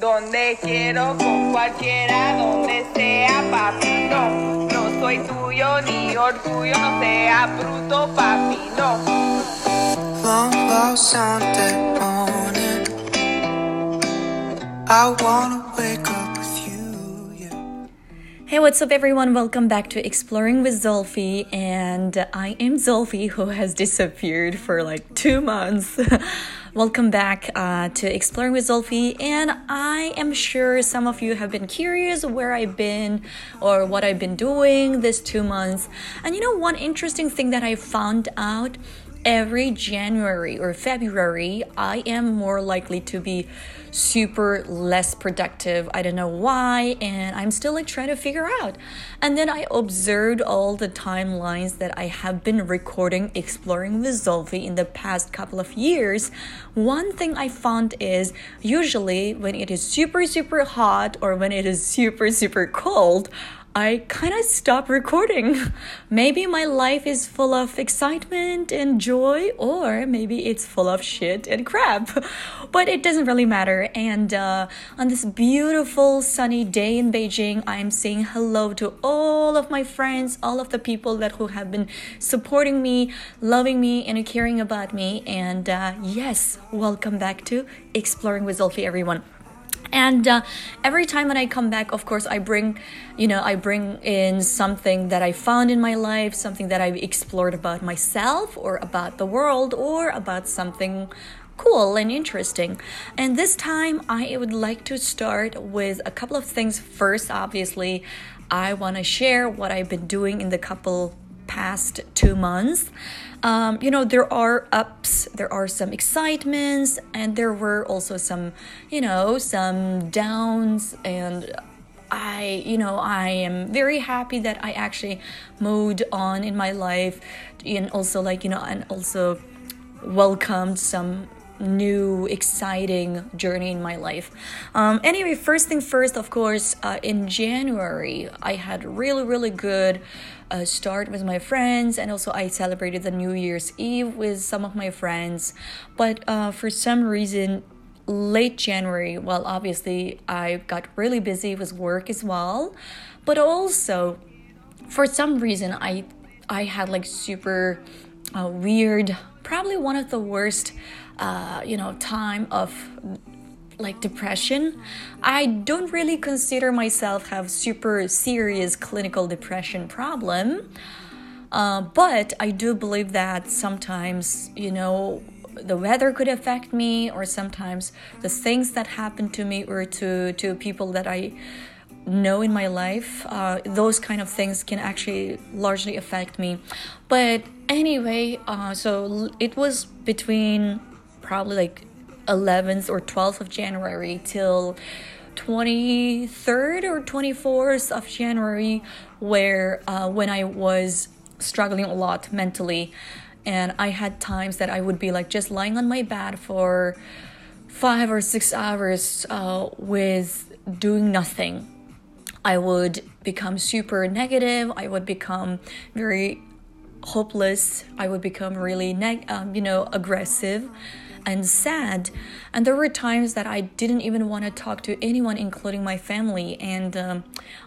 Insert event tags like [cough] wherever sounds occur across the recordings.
Donde quiero con cualquiera, donde sea, papi, no. No soy tuyo ni orgullo, no sea bruto, papi, no. Long lost Sunday morning. I wanna wake up with you, yeah. Hey, what's up, everyone? Welcome back to Exploring with Zolfi, and I am Zolfi, who has disappeared for like two months. [laughs] Welcome back uh, to Exploring with Zolfi, and I am sure some of you have been curious where I've been or what I've been doing this two months. And you know, one interesting thing that I found out every January or February, I am more likely to be super less productive. I don't know why, and I'm still like trying to figure out. And then I observed all the timelines that I have been recording, exploring with Zolfi in the past couple of years. One thing I found is usually when it is super, super hot or when it is super, super cold, I kind of stop recording. [laughs] Maybe my life is full of excitement and joy, or maybe it's full of shit and crap. [laughs] But it doesn't really matter. And uh, on this beautiful sunny day in Beijing, I'm saying hello to all of my friends, all of the people that who have been supporting me, loving me, and caring about me. And uh, yes, welcome back to Exploring with Zolfi, everyone and uh, every time when i come back of course i bring you know i bring in something that i found in my life something that i've explored about myself or about the world or about something cool and interesting. And this time i would like to start with a couple of things. First obviously i want to share what i've been doing in the couple past two months um, you know, there are ups, there are some excitements, and there were also some, you know, some downs. And I, you know, I am very happy that I actually moved on in my life, and also, like, you know, and also welcomed some new exciting journey in my life. Um, anyway first thing first of course uh, in january i had really really good uh, start with my friends and also i celebrated the new year's eve with some of my friends. But uh, for some reason late january well obviously i got really busy with work as well. But also for some reason i i had like super uh, weird probably one of the worst uh, you know time of like depression. I don't really consider myself have super serious clinical depression problem uh, but i do believe that sometimes you know the weather could affect me or sometimes the things that happen to me or to to people that i know in my life uh, those kind of things can actually largely affect me. But anyway uh, so it was between probably like 11th or 12th of January till 23rd or 24th of January, where uh, when I was struggling a lot mentally, and I had times that I would be like just lying on my bed for five or six hours uh, with doing nothing. I would become super negative. I would become very hopeless. I would become really, neg- um, you know, aggressive and sad. And there were times that I didn't even want to talk to anyone, including my family. And um,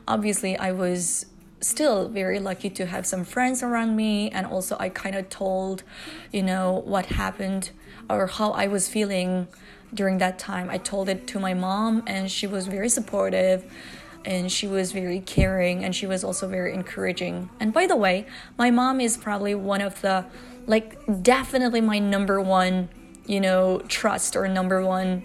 obviously, I was still very lucky to have some friends around me. And also, I kind of told, you know, what happened or how I was feeling during that time. I told it to my mom, and she was very supportive and she was very caring and she was also very encouraging. And by the way, my mom is probably one of the like definitely my number one you know, trust or number one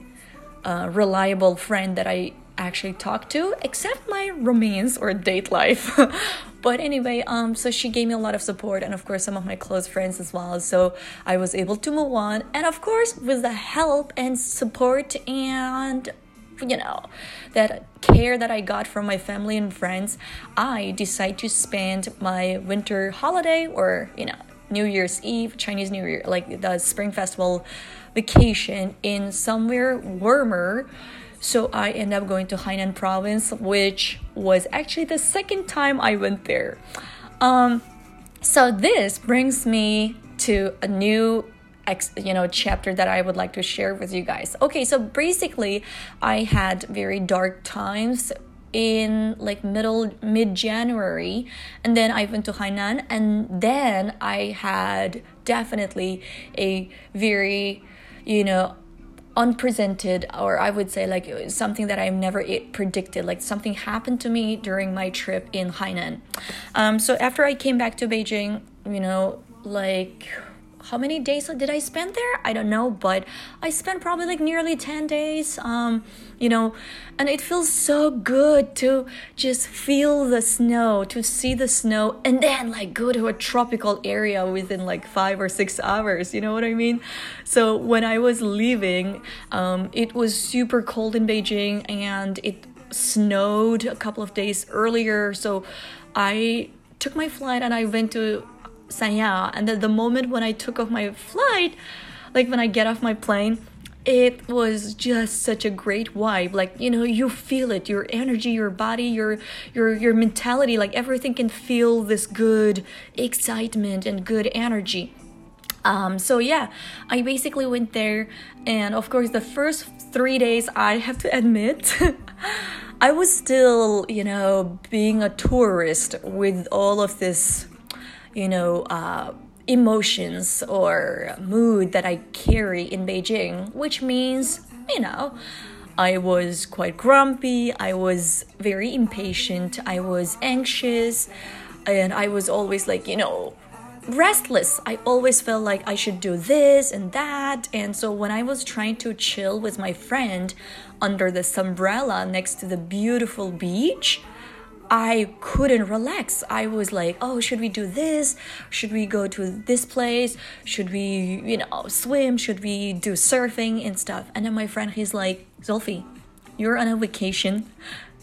uh, reliable friend that I actually talk to, except my romance or date life. [laughs] but anyway, um, so she gave me a lot of support, and of course, some of my close friends as well. So I was able to move on, and of course, with the help and support and you know that care that i got from my family and friends i decide to spend my winter holiday or you know New Year's Eve, Chinese New Year, like the Spring Festival vacation in somewhere warmer. So I end up going to Hainan province, which was actually the second time I went there. Um, so this brings me to a new you know chapter that I would like to share with you guys. Okay, so basically, I had very dark times in like middle mid January and then I went to Hainan and then I had definitely a very you know unpresented or I would say like something that I've never predicted like something happened to me during my trip in Hainan. Um, so after I came back to Beijing you know like how many days did I spend there? I don't know, but I spent probably like nearly 10 days. Um, you know, and it feels so good to just feel the snow, to see the snow, and then like go to a tropical area within like five or six hours. You know what I mean? So when I was leaving, um, it was super cold in Beijing and it snowed a couple of days earlier. So I took my flight and I went to Sanya. And then the moment when I took off my flight, like when I get off my plane, it was just such a great vibe like you know you feel it your energy your body your your your mentality like everything can feel this good excitement and good energy um, so yeah i basically went there and of course the first three days i have to admit [laughs] i was still you know being a tourist with all of this you know, uh, emotions or mood that I carry in Beijing, which means, you know, I was quite grumpy, I was very impatient, I was anxious, and I was always like, you know, restless. I always felt like I should do this and that. And so when I was trying to chill with my friend under this umbrella next to the beautiful beach, I couldn't relax. I was like, oh, should we do this? Should we go to this place? Should we, you know, swim? Should we do surfing and stuff? And then my friend, he's like, Zolfi, you're on a vacation.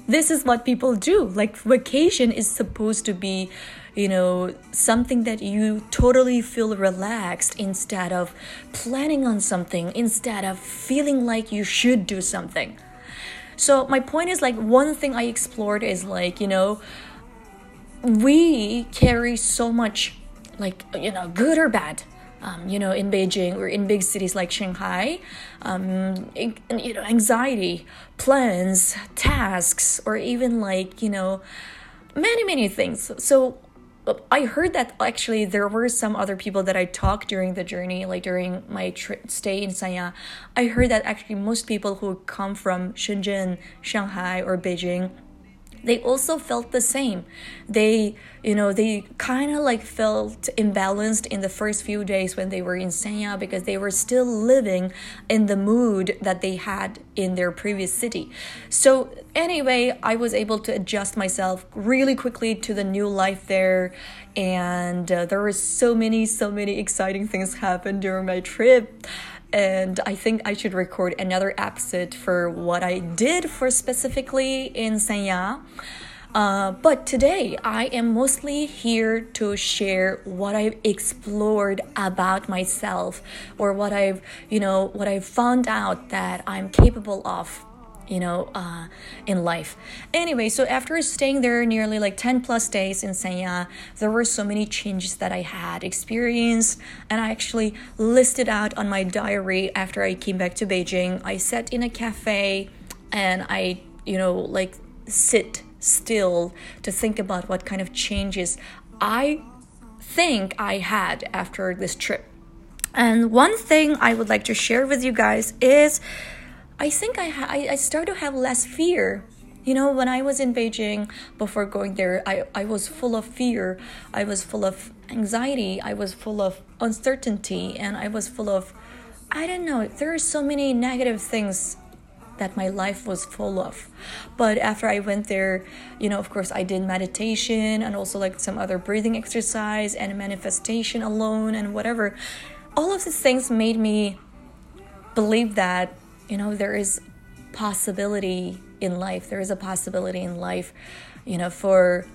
This is what people do. Like, vacation is supposed to be, you know, something that you totally feel relaxed instead of planning on something, instead of feeling like you should do something. So my point is like one thing I explored is like, you know, we carry so much like you know, good or bad. Um, you know, in Beijing or in big cities like Shanghai, um, you know, anxiety, plans, tasks, or even like, you know, many, many things. So I heard that actually there were some other people that I talked during the journey, like during my trip, stay in Sanya. I heard that actually most people who come from Shenzhen, Shanghai, or Beijing they also felt the same. They, you know, they kind of like felt imbalanced in the first few days when they were in Sanya because they were still living in the mood that they had in their previous city. So, anyway, I was able to adjust myself really quickly to the new life there. And uh, there were so many, so many exciting things happened during my trip and I think I should record another episode for what I did for specifically in Sanya. Uh, but today I am mostly here to share what I've explored about myself or what I've, you know, what I've found out that I'm capable of you know, uh, in life. Anyway, so after staying there nearly like 10 plus days in Sanya, there were so many changes that I had experienced, and I actually listed out on my diary after I came back to Beijing. I sat in a cafe and I, you know, like sit still to think about what kind of changes I think I had after this trip. And one thing I would like to share with you guys is I think I, ha- I, started to have less fear. You know, when I was in Beijing before going there, I, I was full of fear. I was full of anxiety. I was full of uncertainty. And I was full of, I don't know, there are so many negative things that my life was full of. But after I went there, you know, of course, I did meditation and also like some other breathing exercise and manifestation alone and whatever. All of these things made me believe that you know there is possibility in life there is a possibility in life you know for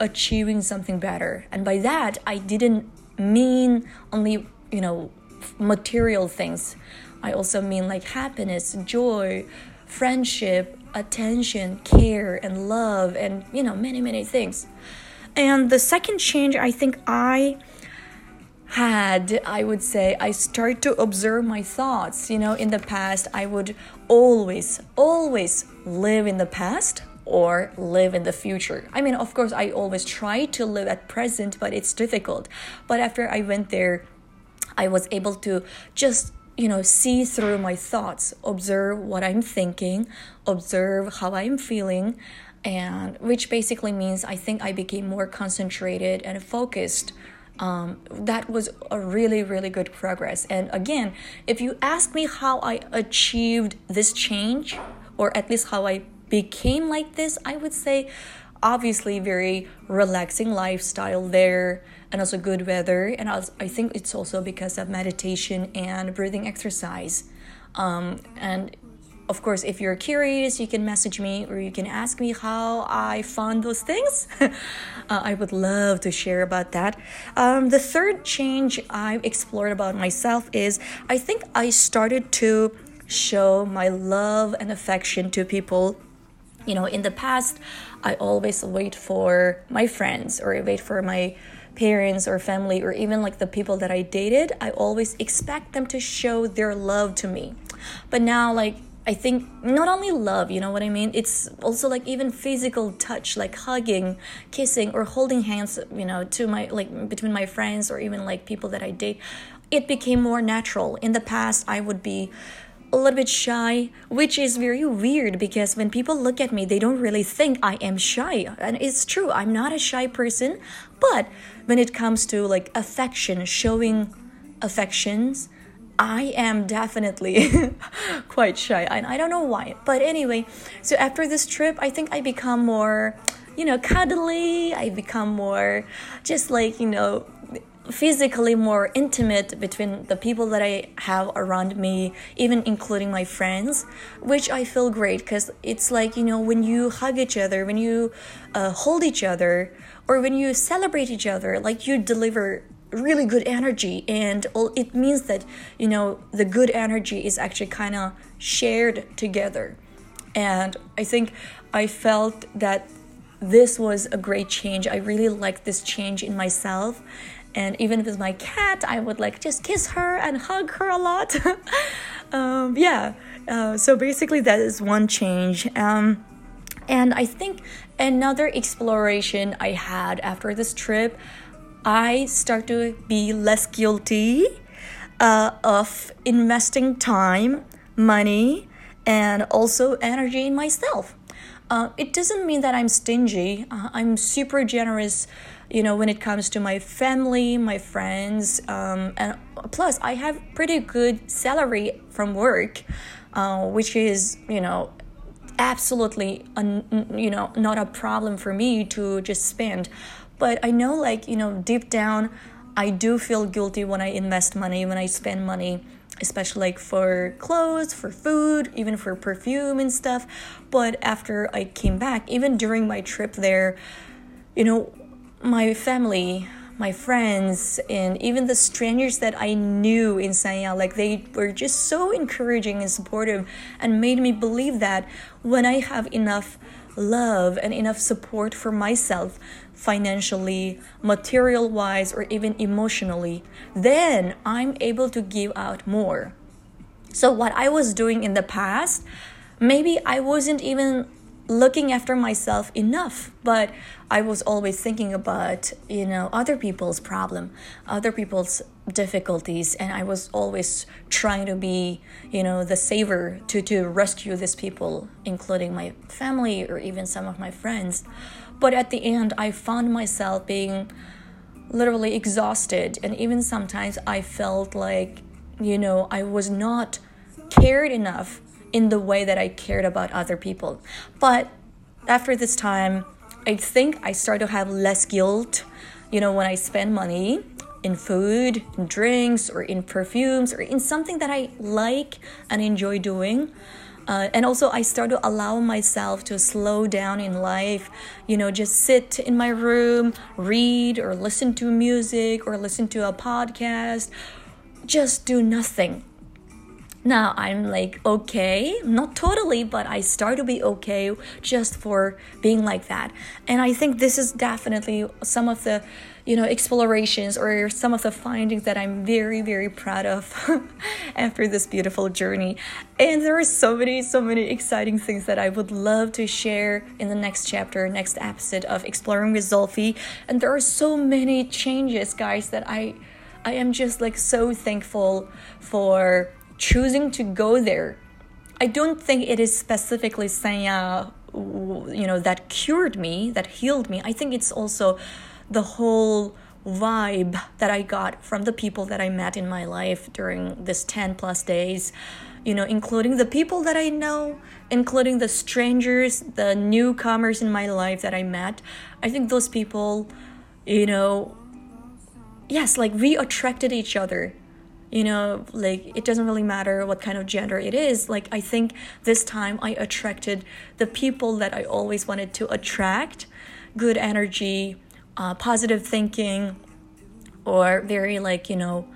achieving something better. And by that i didn't mean only you know material things. I also mean like happiness joy friendship attention care and love and you know many many things. And the second change i think i had i would say i start to observe my thoughts. You know in the past i would always always live in the past or live in the future. I mean of course i always try to live at present but it's difficult. But after i went there i was able to just you know see through my thoughts observe what i'm thinking observe how i'm feeling and which basically means i think i became more concentrated and focused um, that was a really really good progress. And again if you ask me how i achieved this change or at least how i became like this i would say obviously very relaxing lifestyle there and also good weather. And i think it's also because of meditation and breathing exercise. Um, and of course, if you're curious, you can message me or you can ask me how I found those things. [laughs] uh, I would love to share about that. Um, the third change I've explored about myself is I think I started to show my love and affection to people. You know, in the past, I always wait for my friends or I wait for my parents or family or even like the people that I dated, I always expect them to show their love to me. But now, like, I think not only love, you know what I mean? It's also like even physical touch, like hugging, kissing, or holding hands, you know, to my like between my friends or even like people that I date. It became more natural. In the past, I would be a little bit shy, which is very weird because when people look at me, they don't really think I am shy. And it's true, I'm not a shy person. But when it comes to like affection, showing affections, I am definitely [laughs] quite shy. And I don't know why. But anyway, so after this trip, I think I become more, you know, cuddly. I become more just like, you know, physically more intimate between the people that I have around me, even including my friends, which I feel great because it's like, you know, when you hug each other, when you uh, hold each other, or when you celebrate each other, like you deliver really good energy and it means that you know the good energy is actually kind of shared together. And i think i felt that this was a great change. I really liked this change in myself. And even with my cat i would like just kiss her and hug her a lot. [laughs] Um, yeah uh, so basically that is one change. Um, and i think another exploration i had after this trip I start to be less guilty uh, of investing time, money, and also energy in myself. Uh, it doesn't mean that I'm stingy. Uh, I'm super generous, you know, when it comes to my family, my friends, um, and plus I have pretty good salary from work, uh, which is, you know, absolutely, un- you know, not a problem for me to just spend. But I know, like, you know, deep down, I do feel guilty when I invest money, when I spend money, especially like for clothes, for food, even for perfume and stuff. But after I came back, even during my trip there, you know, my family, my friends, and even the strangers that I knew in Sanya, like they were just so encouraging and supportive and made me believe that when I have enough love and enough support for myself financially, material wise, or even emotionally, then I'm able to give out more. So, what I was doing in the past, maybe I wasn't even looking after myself enough but i was always thinking about you know other people's problem other people's difficulties and i was always trying to be you know the saver to to rescue these people including my family or even some of my friends but at the end i found myself being literally exhausted and even sometimes i felt like you know i was not cared enough in the way that I cared about other people. But after this time, I think I started to have less guilt, you know, when I spend money in food, in drinks, or in perfumes, or in something that I like and enjoy doing. Uh, and also, I start to allow myself to slow down in life, you know, just sit in my room, read, or listen to music, or listen to a podcast, just do nothing now I'm like okay, not totally, but I start to be okay just for being like that. And I think this is definitely some of the, you know, explorations or some of the findings that I'm very, very proud of [laughs] after this beautiful journey. And there are so many, so many exciting things that I would love to share in the next chapter, next episode of Exploring with Zolfi. And there are so many changes, guys, that I I am just like so thankful for choosing to go there. I don't think it is specifically Sanya, you know, that cured me, that healed me. I think it's also the whole vibe that I got from the people that I met in my life during this 10 plus days, you know, including the people that I know, including the strangers, the newcomers in my life that I met. I think those people, you know, yes, like we attracted each other. You know like it doesn't really matter what kind of gender it is. Like i think this time i attracted the people that i always wanted to attract. Good energy uh, positive thinking or very like you know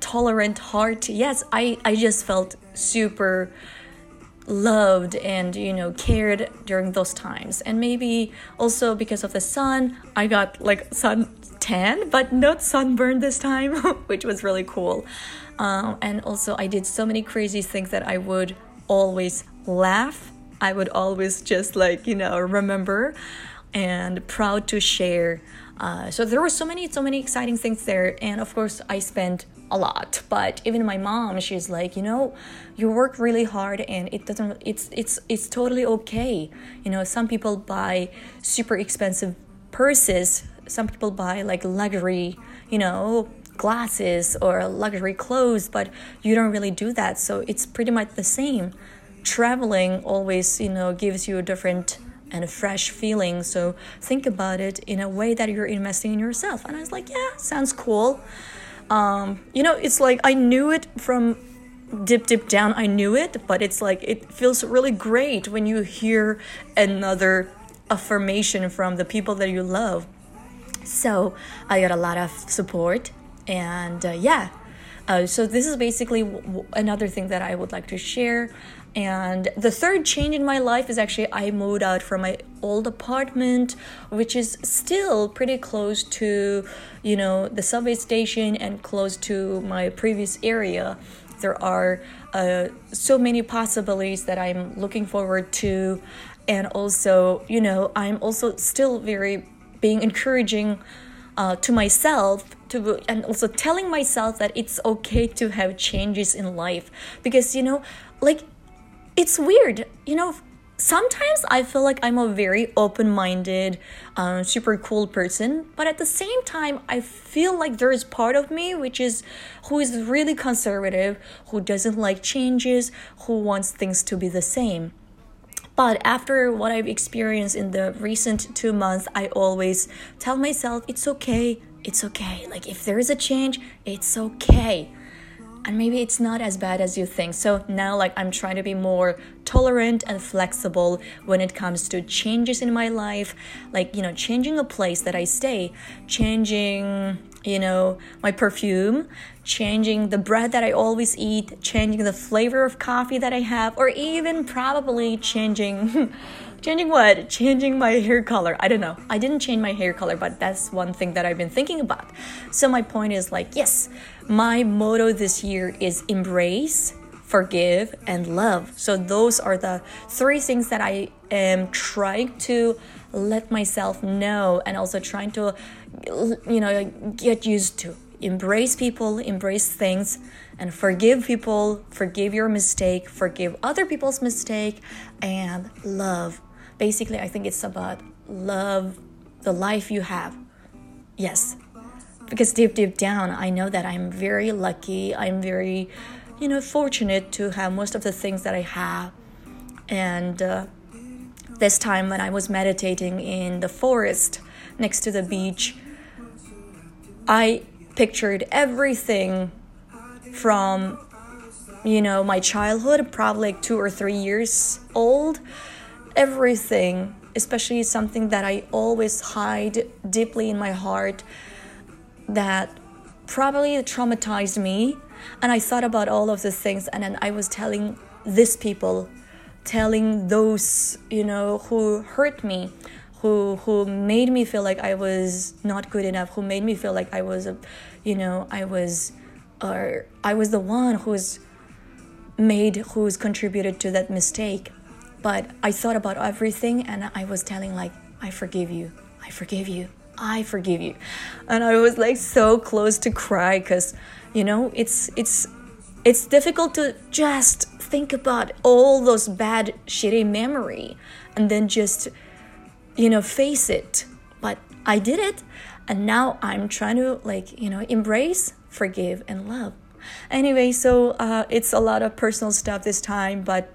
tolerant heart. Yes i i just felt super loved and you know cared during those times. And maybe also because of the sun i got like sun tan but not sunburned this time [laughs] which was really cool. Um, and also i did so many crazy things that i would always laugh. I would always just like you know remember and proud to share. Uh, so there were so many so many exciting things there. And of course i spent a lot. But even my mom she's like you know you work really hard and it doesn't it's it's it's totally okay. You know some people buy super expensive purses. Some people buy like luxury you know glasses or luxury clothes but you don't really do that. So it's pretty much the same. Traveling always you know gives you a different and a fresh feeling so think about it in a way that you're investing in yourself and i was like yeah sounds cool um, you know, it's like I knew it from deep, deep down, I knew it, but it's like it feels really great when you hear another affirmation from the people that you love. So I got a lot of support, and uh, yeah. Uh, so this is basically w- another thing that I would like to share. And the third change in my life is actually I moved out from my old apartment, which is still pretty close to, you know, the subway station and close to my previous area. There are uh, so many possibilities that I'm looking forward to. And also, you know, I'm also still very being encouraging uh, to myself to and also telling myself that it's okay to have changes in life because you know like it's weird, you know. Sometimes I feel like I'm a very open minded, um, super cool person, but at the same time, I feel like there is part of me which is who is really conservative, who doesn't like changes, who wants things to be the same. But after what I've experienced in the recent two months, I always tell myself it's okay, it's okay. Like if there is a change, it's okay and maybe it's not as bad as you think. So now, like, I'm trying to be more tolerant and flexible when it comes to changes in my life, like, you know, changing a place that I stay, changing, you know, my perfume, changing the bread that I always eat, changing the flavor of coffee that I have, or even probably changing. [laughs] changing what? Changing my hair color. I don't know. I didn't change my hair color, but that's one thing that I've been thinking about. So my point is like, yes, my motto this year is embrace, forgive, and love. So those are the three things that I am trying to let myself know and also trying to you know get used to. Embrace people, embrace things, and forgive people, forgive your mistake, forgive other people's mistake, and love. Basically, I think it's about love the life you have. Yes, because deep deep down i know that i'm very lucky i'm very you know fortunate to have most of the things that i have and uh, this time when i was meditating in the forest next to the beach i pictured everything from you know my childhood probably like two or three years old. Everything especially something that i always hide deeply in my heart that probably traumatized me. And I thought about all of these things, and then I was telling these people, telling those, you know, who hurt me, who who made me feel like I was not good enough, who made me feel like I was a, you know, I was, or I was the one who's made, who's contributed to that mistake. But I thought about everything, and I was telling like, I forgive you, I forgive you, I forgive you, and I was like so close to cry because, you know, it's it's it's difficult to just think about all those bad shitty memory and then just you know face it but i did it and now i'm trying to like you know embrace forgive and love anyway so uh, it's a lot of personal stuff this time but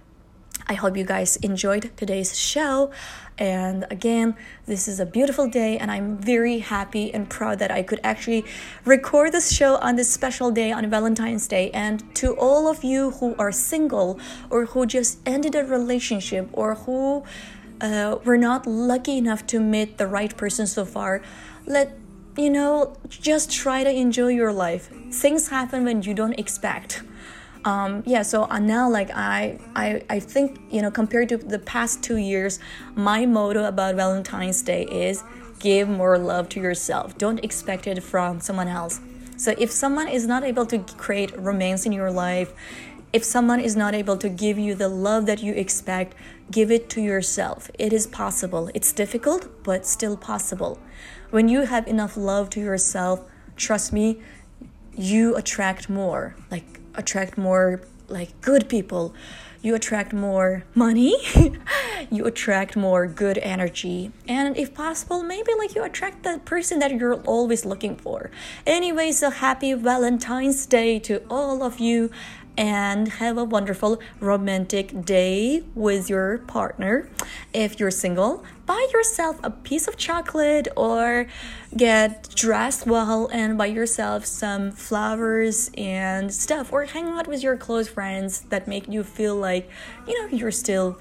I hope you guys enjoyed today's show. And again, this is a beautiful day, and I'm very happy and proud that I could actually record this show on this special day on Valentine's Day. And to all of you who are single or who just ended a relationship or who uh, were not lucky enough to meet the right person so far, let you know, just try to enjoy your life. Things happen when you don't expect. Um, yeah so uh, now like I, I i think you know compared to the past two years my motto about valentine's day is give more love to yourself. Don't expect it from someone else. So if someone is not able to create romance in your life if someone is not able to give you the love that you expect give it to yourself. It is possible. It's difficult but still possible. When you have enough love to yourself trust me you attract more. Like attract more like good people. You attract more money. [laughs] You attract more good energy. And if possible maybe like you attract the person that you're always looking for. Anyway so happy valentine's day to all of you and have a wonderful romantic day with your partner. If you're single, buy yourself a piece of chocolate or get dressed well and buy yourself some flowers and stuff or hang out with your close friends that make you feel like, you know, you're still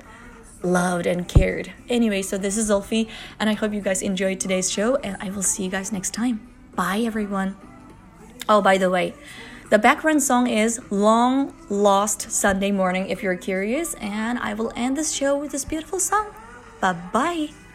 loved and cared. Anyway, so this is Zolfi, and I hope you guys enjoyed today's show, and I will see you guys next time. Bye, everyone. Oh, by the way, the background song is Long Lost Sunday Morning if you're curious, and I will end this show with this beautiful song. Bye bye.